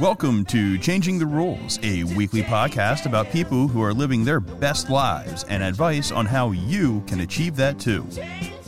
Welcome to Changing the Rules, a weekly podcast about people who are living their best lives and advice on how you can achieve that too.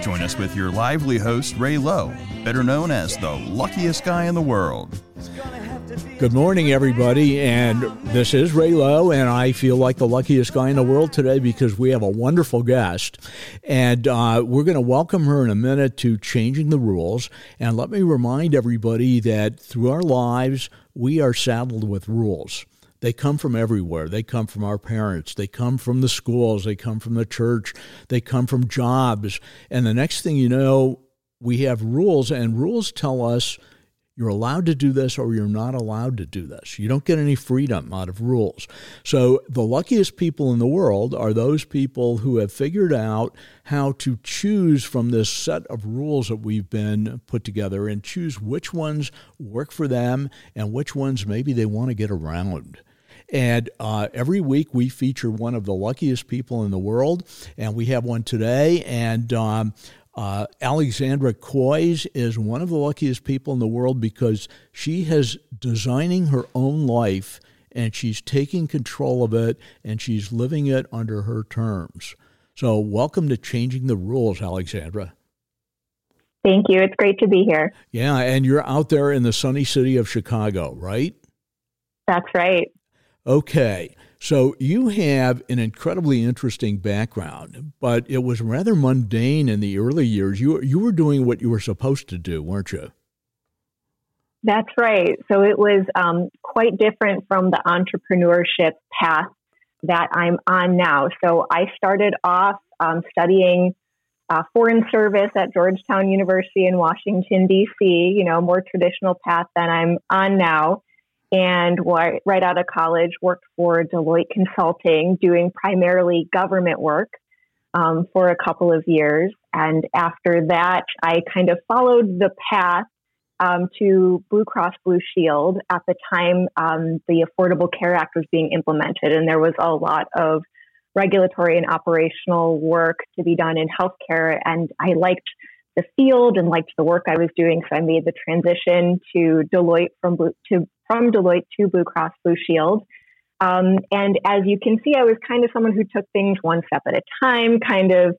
Join us with your lively host, Ray Lowe, better known as the luckiest guy in the world. Good morning, everybody. And this is Ray Lowe, and I feel like the luckiest guy in the world today because we have a wonderful guest. And uh, we're going to welcome her in a minute to Changing the Rules. And let me remind everybody that through our lives, we are saddled with rules. They come from everywhere. They come from our parents. They come from the schools. They come from the church. They come from jobs. And the next thing you know, we have rules, and rules tell us you're allowed to do this or you're not allowed to do this. You don't get any freedom out of rules. So, the luckiest people in the world are those people who have figured out how to choose from this set of rules that we've been put together and choose which ones work for them and which ones maybe they want to get around. And uh, every week we feature one of the luckiest people in the world, and we have one today. And um, uh, Alexandra Kois is one of the luckiest people in the world because she has designing her own life and she's taking control of it and she's living it under her terms. So, welcome to Changing the Rules, Alexandra. Thank you. It's great to be here. Yeah, and you're out there in the sunny city of Chicago, right? That's right. Okay. So you have an incredibly interesting background, but it was rather mundane in the early years. You you were doing what you were supposed to do, weren't you? That's right. So it was um, quite different from the entrepreneurship path that I'm on now. So I started off um, studying uh, foreign service at Georgetown University in Washington D.C. You know, more traditional path than I'm on now and right out of college worked for Deloitte Consulting, doing primarily government work um, for a couple of years. And after that, I kind of followed the path um, to Blue Cross Blue Shield. At the time, um, the Affordable Care Act was being implemented, and there was a lot of regulatory and operational work to be done in healthcare. And I liked the field and liked the work I was doing, so I made the transition to Deloitte from Blue, to from Deloitte to Blue Cross Blue Shield. Um, and as you can see, I was kind of someone who took things one step at a time, kind of,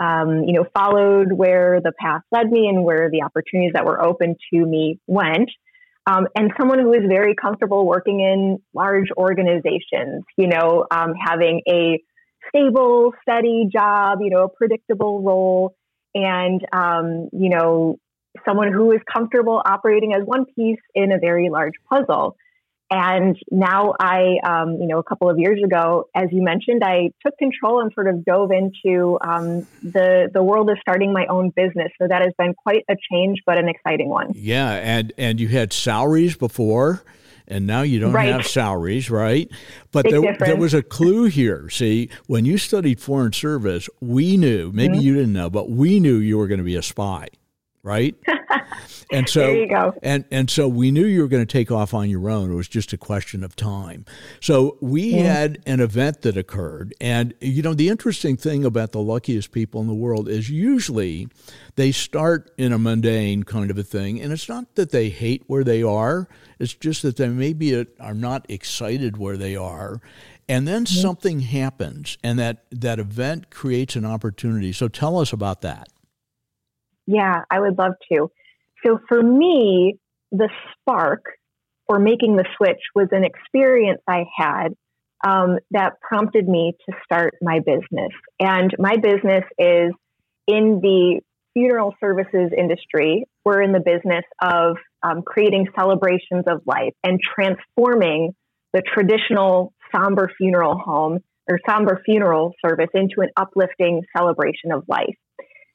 um, you know, followed where the path led me and where the opportunities that were open to me went. Um, and someone who was very comfortable working in large organizations, you know, um, having a stable, steady job, you know, a predictable role, and, um, you know, someone who is comfortable operating as one piece in a very large puzzle. And now I, um, you know, a couple of years ago, as you mentioned, I took control and sort of dove into um, the the world of starting my own business. So that has been quite a change, but an exciting one. Yeah, and and you had salaries before, and now you don't right. have salaries, right? But there, there was a clue here. See, when you studied foreign service, we knew maybe mm-hmm. you didn't know, but we knew you were going to be a spy right? And so, there you go. And and so we knew you were going to take off on your own. It was just a question of time. So we yeah. had an event that occurred, and you know the interesting thing about the luckiest people in the world is usually they start in a mundane kind of a thing, and it's not that they hate where they are. It's just that they maybe are not excited where they are. And then mm-hmm. something happens, and that, that event creates an opportunity. So tell us about that. Yeah, I would love to. So for me, the spark for making the switch was an experience I had um, that prompted me to start my business. And my business is in the funeral services industry. We're in the business of um, creating celebrations of life and transforming the traditional somber funeral home or somber funeral service into an uplifting celebration of life.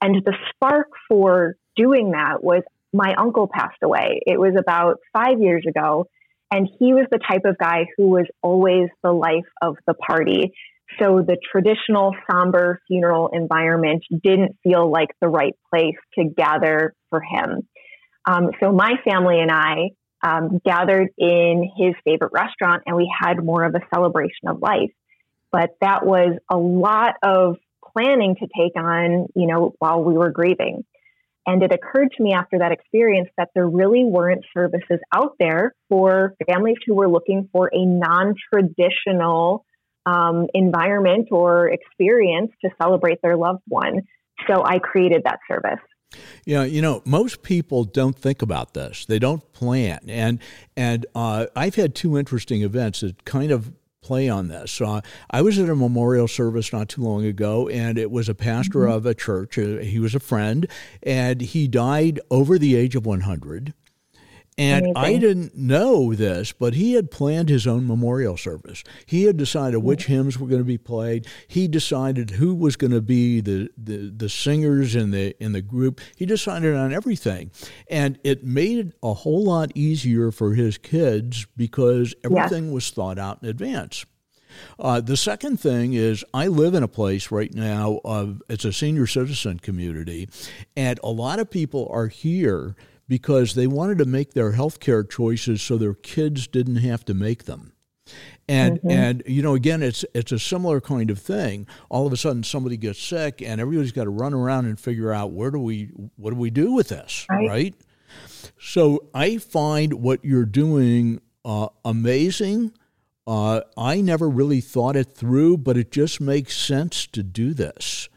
And the spark for doing that was my uncle passed away. It was about five years ago. And he was the type of guy who was always the life of the party. So the traditional somber funeral environment didn't feel like the right place to gather for him. Um, so my family and I um, gathered in his favorite restaurant and we had more of a celebration of life. But that was a lot of planning to take on, you know, while we were grieving. And it occurred to me after that experience that there really weren't services out there for families who were looking for a non traditional um, environment or experience to celebrate their loved one. So I created that service. Yeah, you know, most people don't think about this. They don't plan, and and uh, I've had two interesting events that kind of play on this. Uh, I was at a memorial service not too long ago, and it was a pastor mm-hmm. of a church. Uh, he was a friend, and he died over the age of 100. And Amazing. I didn't know this, but he had planned his own memorial service. He had decided which hymns were going to be played. He decided who was going to be the, the, the singers in the in the group. He decided on everything. And it made it a whole lot easier for his kids because everything was thought out in advance. Uh, the second thing is, I live in a place right now of it's a senior citizen community, and a lot of people are here because they wanted to make their health care choices so their kids didn't have to make them. And mm-hmm. and you know again it's it's a similar kind of thing. All of a sudden somebody gets sick and everybody's got to run around and figure out where do we what do we do with this, right? right? So I find what you're doing uh, amazing. Uh, I never really thought it through, but it just makes sense to do this.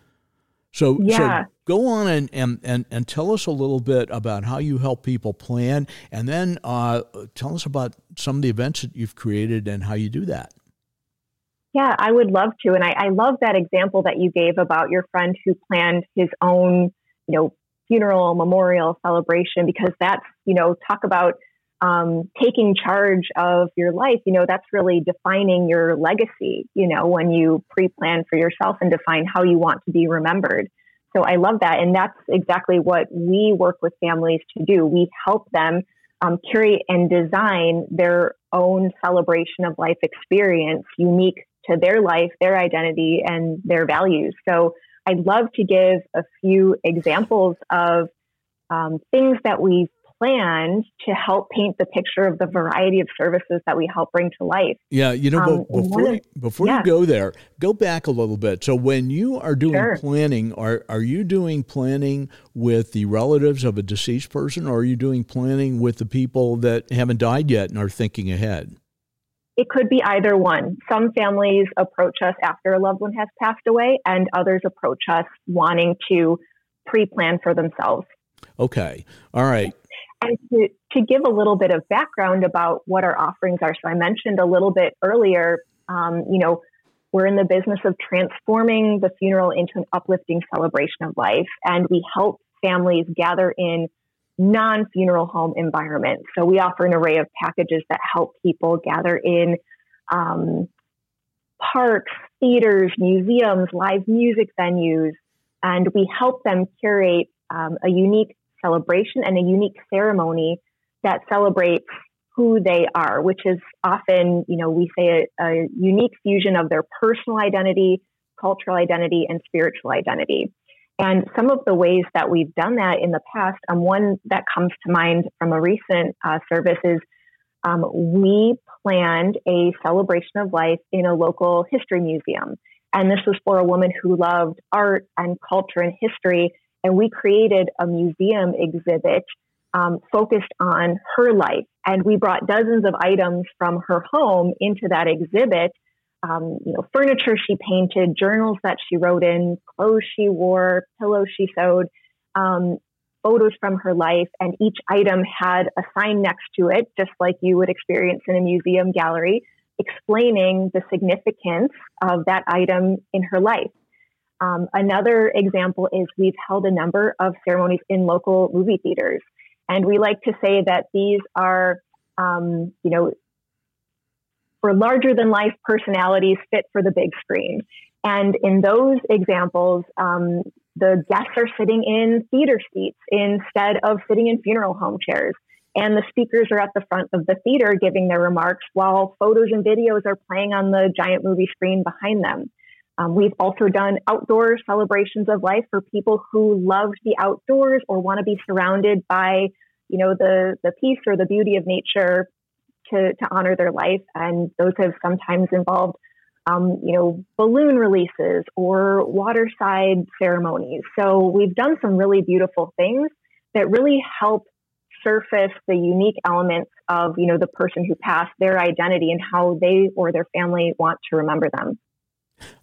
So, yeah. so go on and, and, and, and, tell us a little bit about how you help people plan, and then uh, tell us about some of the events that you've created and how you do that. Yeah, I would love to. And I, I love that example that you gave about your friend who planned his own, you know, funeral, memorial celebration, because that's, you know, talk about um, taking charge of your life, you know, that's really defining your legacy, you know, when you pre plan for yourself and define how you want to be remembered. So I love that. And that's exactly what we work with families to do. We help them um, curate and design their own celebration of life experience unique to their life, their identity, and their values. So I'd love to give a few examples of um, things that we've planned to help paint the picture of the variety of services that we help bring to life. Yeah, you know, um, before, you, before yeah. you go there, go back a little bit. So when you are doing sure. planning, are, are you doing planning with the relatives of a deceased person or are you doing planning with the people that haven't died yet and are thinking ahead? It could be either one. Some families approach us after a loved one has passed away, and others approach us wanting to pre plan for themselves. Okay. All right. And to, to give a little bit of background about what our offerings are. So I mentioned a little bit earlier, um, you know, we're in the business of transforming the funeral into an uplifting celebration of life. And we help families gather in non funeral home environments. So we offer an array of packages that help people gather in um, parks, theaters, museums, live music venues. And we help them curate um, a unique celebration and a unique ceremony that celebrates who they are, which is often, you know, we say a, a unique fusion of their personal identity, cultural identity, and spiritual identity. And some of the ways that we've done that in the past, um, one that comes to mind from a recent uh, service is um, we planned a celebration of life in a local history museum. And this was for a woman who loved art and culture and history and we created a museum exhibit um, focused on her life. And we brought dozens of items from her home into that exhibit. Um, you know, furniture she painted, journals that she wrote in, clothes she wore, pillows she sewed, um, photos from her life, and each item had a sign next to it, just like you would experience in a museum gallery, explaining the significance of that item in her life. Um, another example is we've held a number of ceremonies in local movie theaters. And we like to say that these are, um, you know, for larger than life personalities fit for the big screen. And in those examples, um, the guests are sitting in theater seats instead of sitting in funeral home chairs. And the speakers are at the front of the theater giving their remarks while photos and videos are playing on the giant movie screen behind them. Um, we've also done outdoor celebrations of life for people who love the outdoors or want to be surrounded by, you know, the the peace or the beauty of nature to to honor their life. And those have sometimes involved um, you know, balloon releases or waterside ceremonies. So we've done some really beautiful things that really help surface the unique elements of, you know, the person who passed, their identity and how they or their family want to remember them.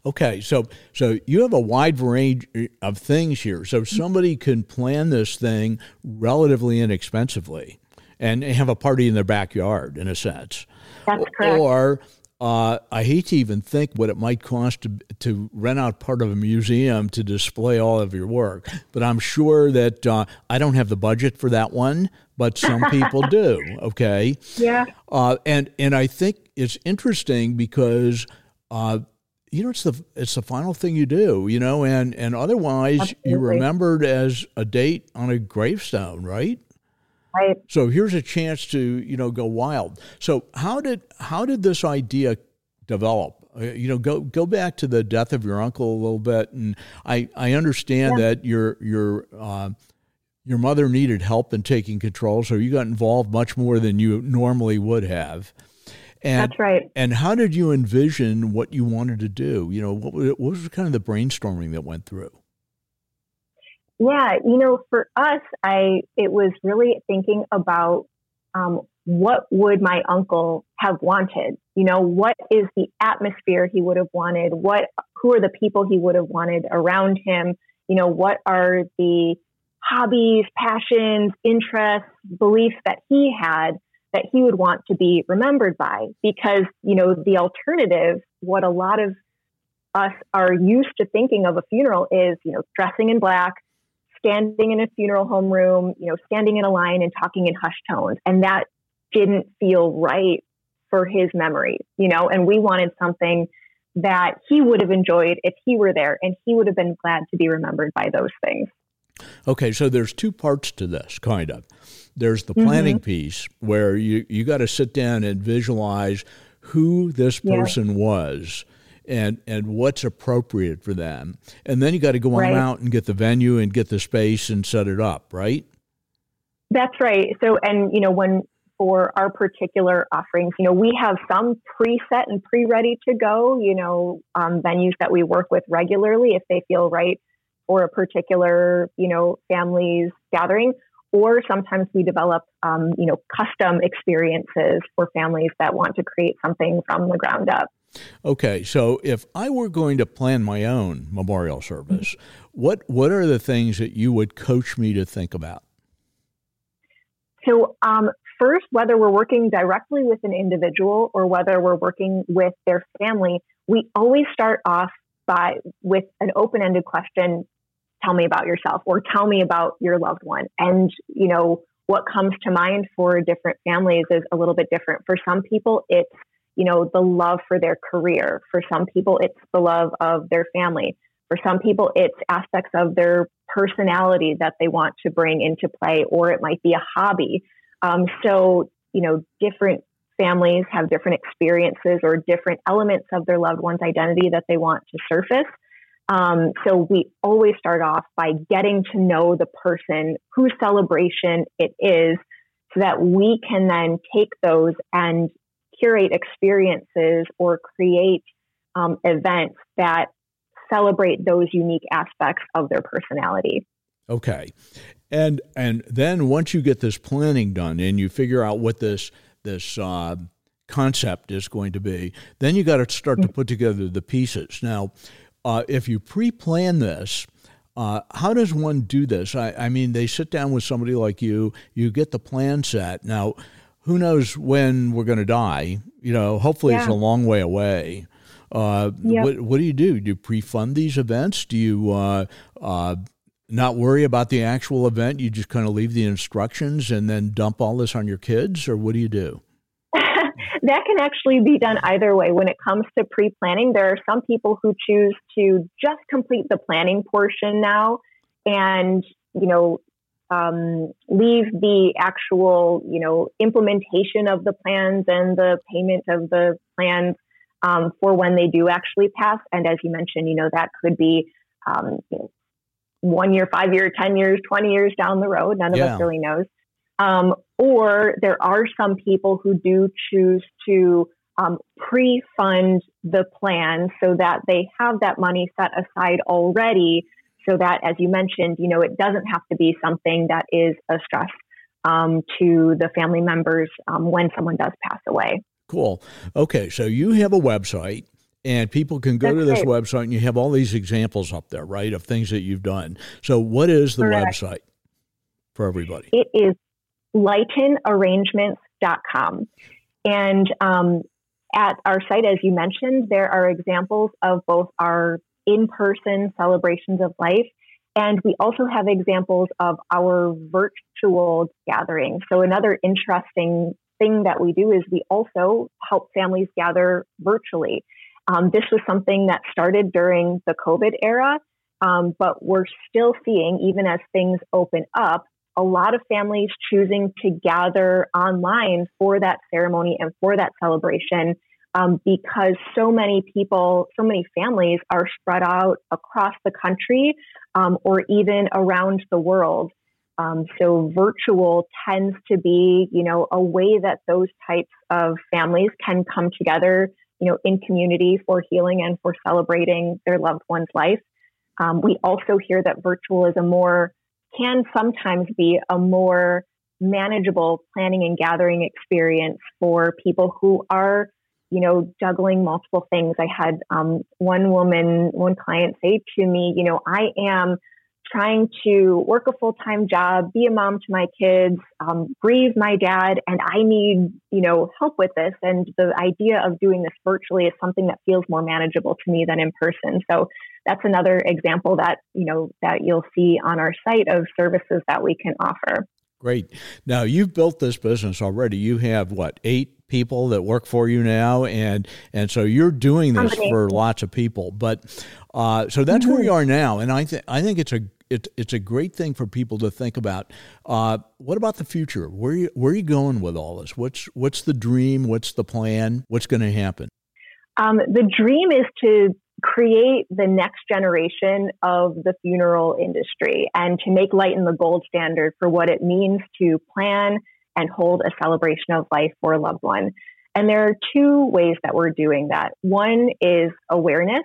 Okay, so so you have a wide range of things here. So somebody can plan this thing relatively inexpensively and have a party in their backyard, in a sense. That's correct. Or uh, I hate to even think what it might cost to, to rent out part of a museum to display all of your work. But I'm sure that uh, I don't have the budget for that one, but some people do. Okay. Yeah. Uh, and and I think it's interesting because uh, you know it's the it's the final thing you do. You know, and and otherwise Absolutely. you're remembered as a date on a gravestone, right? Right. So here's a chance to you know go wild. So how did how did this idea develop? Uh, you know, go go back to the death of your uncle a little bit, and I I understand Yeah. that your your uh, your mother needed help in taking control, so you got involved much more than you normally would have. And That's right. and how did you envision what you wanted to do? You know, what was, what was kind of the brainstorming that went through? Yeah, you know, for us, I it was really thinking about um, what would my uncle have wanted. You know, what is the atmosphere he would have wanted? What who are the people he would have wanted around him? You know, what are the hobbies, passions, interests, beliefs that he had that he would want to be remembered by? Because you know, the alternative, what a lot of us are used to thinking of a funeral is, you know, dressing in black, standing in a funeral home room, you know, standing in a line and talking in hushed tones. And that didn't feel right for his memory, you know, and we wanted something that he would have enjoyed if he were there and he would have been glad to be remembered by those things. Okay, so there's two parts to this, kind of. There's the planning piece where you, you got to sit down and visualize who this Yeah. person was and and what's appropriate for them. And then you got to go on Right. out and get the venue and get the space and set it up, right? That's right. So, and you know, when for our particular offerings, you know, we have some preset and pre-ready to go. You know, um, venues that we work with regularly if they feel right for a particular, you know, family's gathering. Or sometimes we develop, um, you know, custom experiences for families that want to create something from the ground up. Okay, so if I were going to plan my own memorial service, what what are the things that you would coach me to think about? So, um, first, whether we're working directly with an individual or whether we're working with their family, we always start off by with an open-ended question: "Tell me about yourself," or "Tell me about your loved one." And you know what comes to mind for different families is a little bit different. For some people, it's you know the love for their career. For some people, it's the love of their family. For some people, it's aspects of their personality that they want to bring into play, or it might be a hobby. Um, so, you know, different families have different experiences or different elements of their loved one's identity that they want to surface. Um, so, we always start off by getting to know the person whose celebration it is so that we can then take those and curate experiences or create um, events that celebrate those unique aspects of their personality. Okay, and and then once you get this planning done and you figure out what this this uh, concept is going to be, then you got to start to put together the pieces. Now, uh, if you pre-plan this. Uh, how does one do this? I, I mean, they sit down with somebody like you, you get the plan set. Now, who knows when we're going to die? You know, hopefully it's a long way away. Uh, Yep. what, what do you do? Do you pre-fund these events? Do you uh, uh, not worry about the actual event? You just kind of leave the instructions and then dump all this on your kids, or what do you do? That can actually be done either way. When it comes to pre planning, there are some people who choose to just complete the planning portion now and, you know, um, leave the actual, you know, implementation of the plans and the payment of the plans um, for when they do actually pass. And as you mentioned, you know, that could be um, you know, one year, five year, 10 years, 20 years down the road. None of Yeah. us really knows. Um, or there are some people who do choose to um, pre-fund the plan so that they have that money set aside already so that as you mentioned you know it doesn't have to be something that is a stress um, to the family members um, when someone does pass away cool okay so you have a website and people can go That's to this great. website and you have all these examples up there right of things that you've done so what is the Correct. website for everybody it is lightenarrangements.com and um, at our site, as you mentioned, there are examples of both our in person celebrations of life, and we also have examples of our virtual gatherings. So, another interesting thing that we do is we also help families gather virtually. Um, this was something that started during the COVID era, um, but we're still seeing, even as things open up, a lot of families choosing to gather online for that ceremony and for that celebration um, because so many people, so many families are spread out across the country um, or even around the world. Um, so virtual tends to be, you know, a way that those types of families can come together, you know, in community for healing and for celebrating their loved one's life. Um, we also hear that virtual is a more can sometimes be a more manageable planning and gathering experience for people who are you know juggling multiple things. I had um, one woman one client say to me you know i am trying to work a full-time job be a mom to my kids um, grieve my dad and i need you know help with this. And the idea of doing this virtually is something that feels more manageable to me than in person. So that's another example that you know that you'll see on our site of services that we can offer great now you've built this business already you have what eight people that work for you now and and so you're doing this for lots of people but uh, so that's mm-hmm. where you are now and i think i think it's a it, it's a great thing for people to think about. Uh, what about the future? Where are you, where are you going with all this? What's what's the dream? What's the plan? What's going to happen? Um, the dream is to create the next generation of the funeral industry and to make Lighten the gold standard for what it means to plan and hold a celebration of life for a loved one. And there are two ways that we're doing that. One is awareness,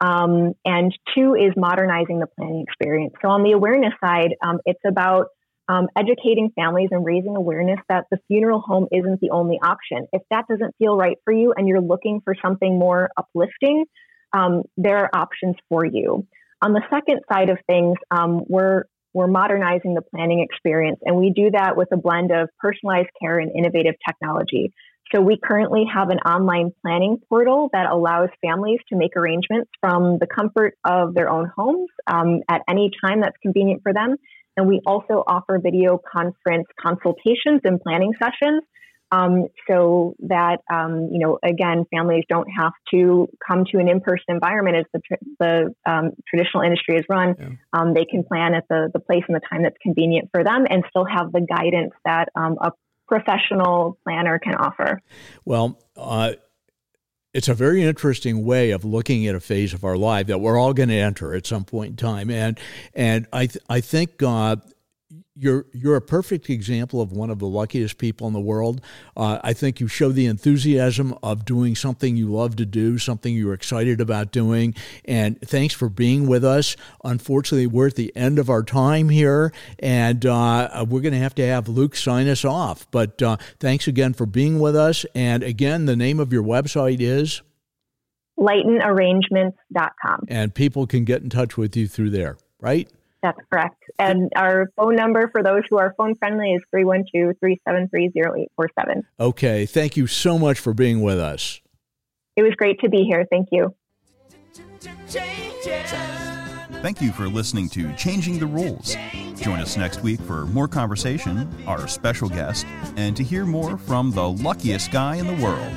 um, and two is modernizing the planning experience. So, on the awareness side, um, it's about um, educating families and raising awareness that the funeral home isn't the only option. If that doesn't feel right for you and you're looking for something more uplifting, um, there are options for you. On the second side of things, um, we're we're modernizing the planning experience, and we do that with a blend of personalized care and innovative technology. So we currently have an online planning portal that allows families to make arrangements from the comfort of their own homes um, at any time that's convenient for them. And we also offer video conference consultations and planning sessions um, so that um, you know again families don't have to come to an in-person environment as the, tr- the um, traditional industry is run. Yeah. Um, they can plan at the, the place and the time that's convenient for them and still have the guidance that um, a professional planner can offer. Well uh, it's a very interesting way of looking at a phase of our life that we're all going to enter at some point in time. And and I th- I think uh, you're you're a perfect example of one of the luckiest people in the world. Uh, I think you show the enthusiasm of doing something you love to do, something you're excited about doing. And thanks for being with us. Unfortunately, we're at the end of our time here, and uh, we're going to have to have Luke sign us off. But uh, thanks again for being with us. And again, the name of your website is lightenarrangements.com. And people can get in touch with you through there, right? That's correct. And our phone number for those who are phone friendly is 312 373 0847. Okay. Thank you so much for being with us. It was great to be here. Thank you. Thank you for listening to Changing the Rules. Join us next week for more conversation, our special guest, and to hear more from the luckiest guy in the world.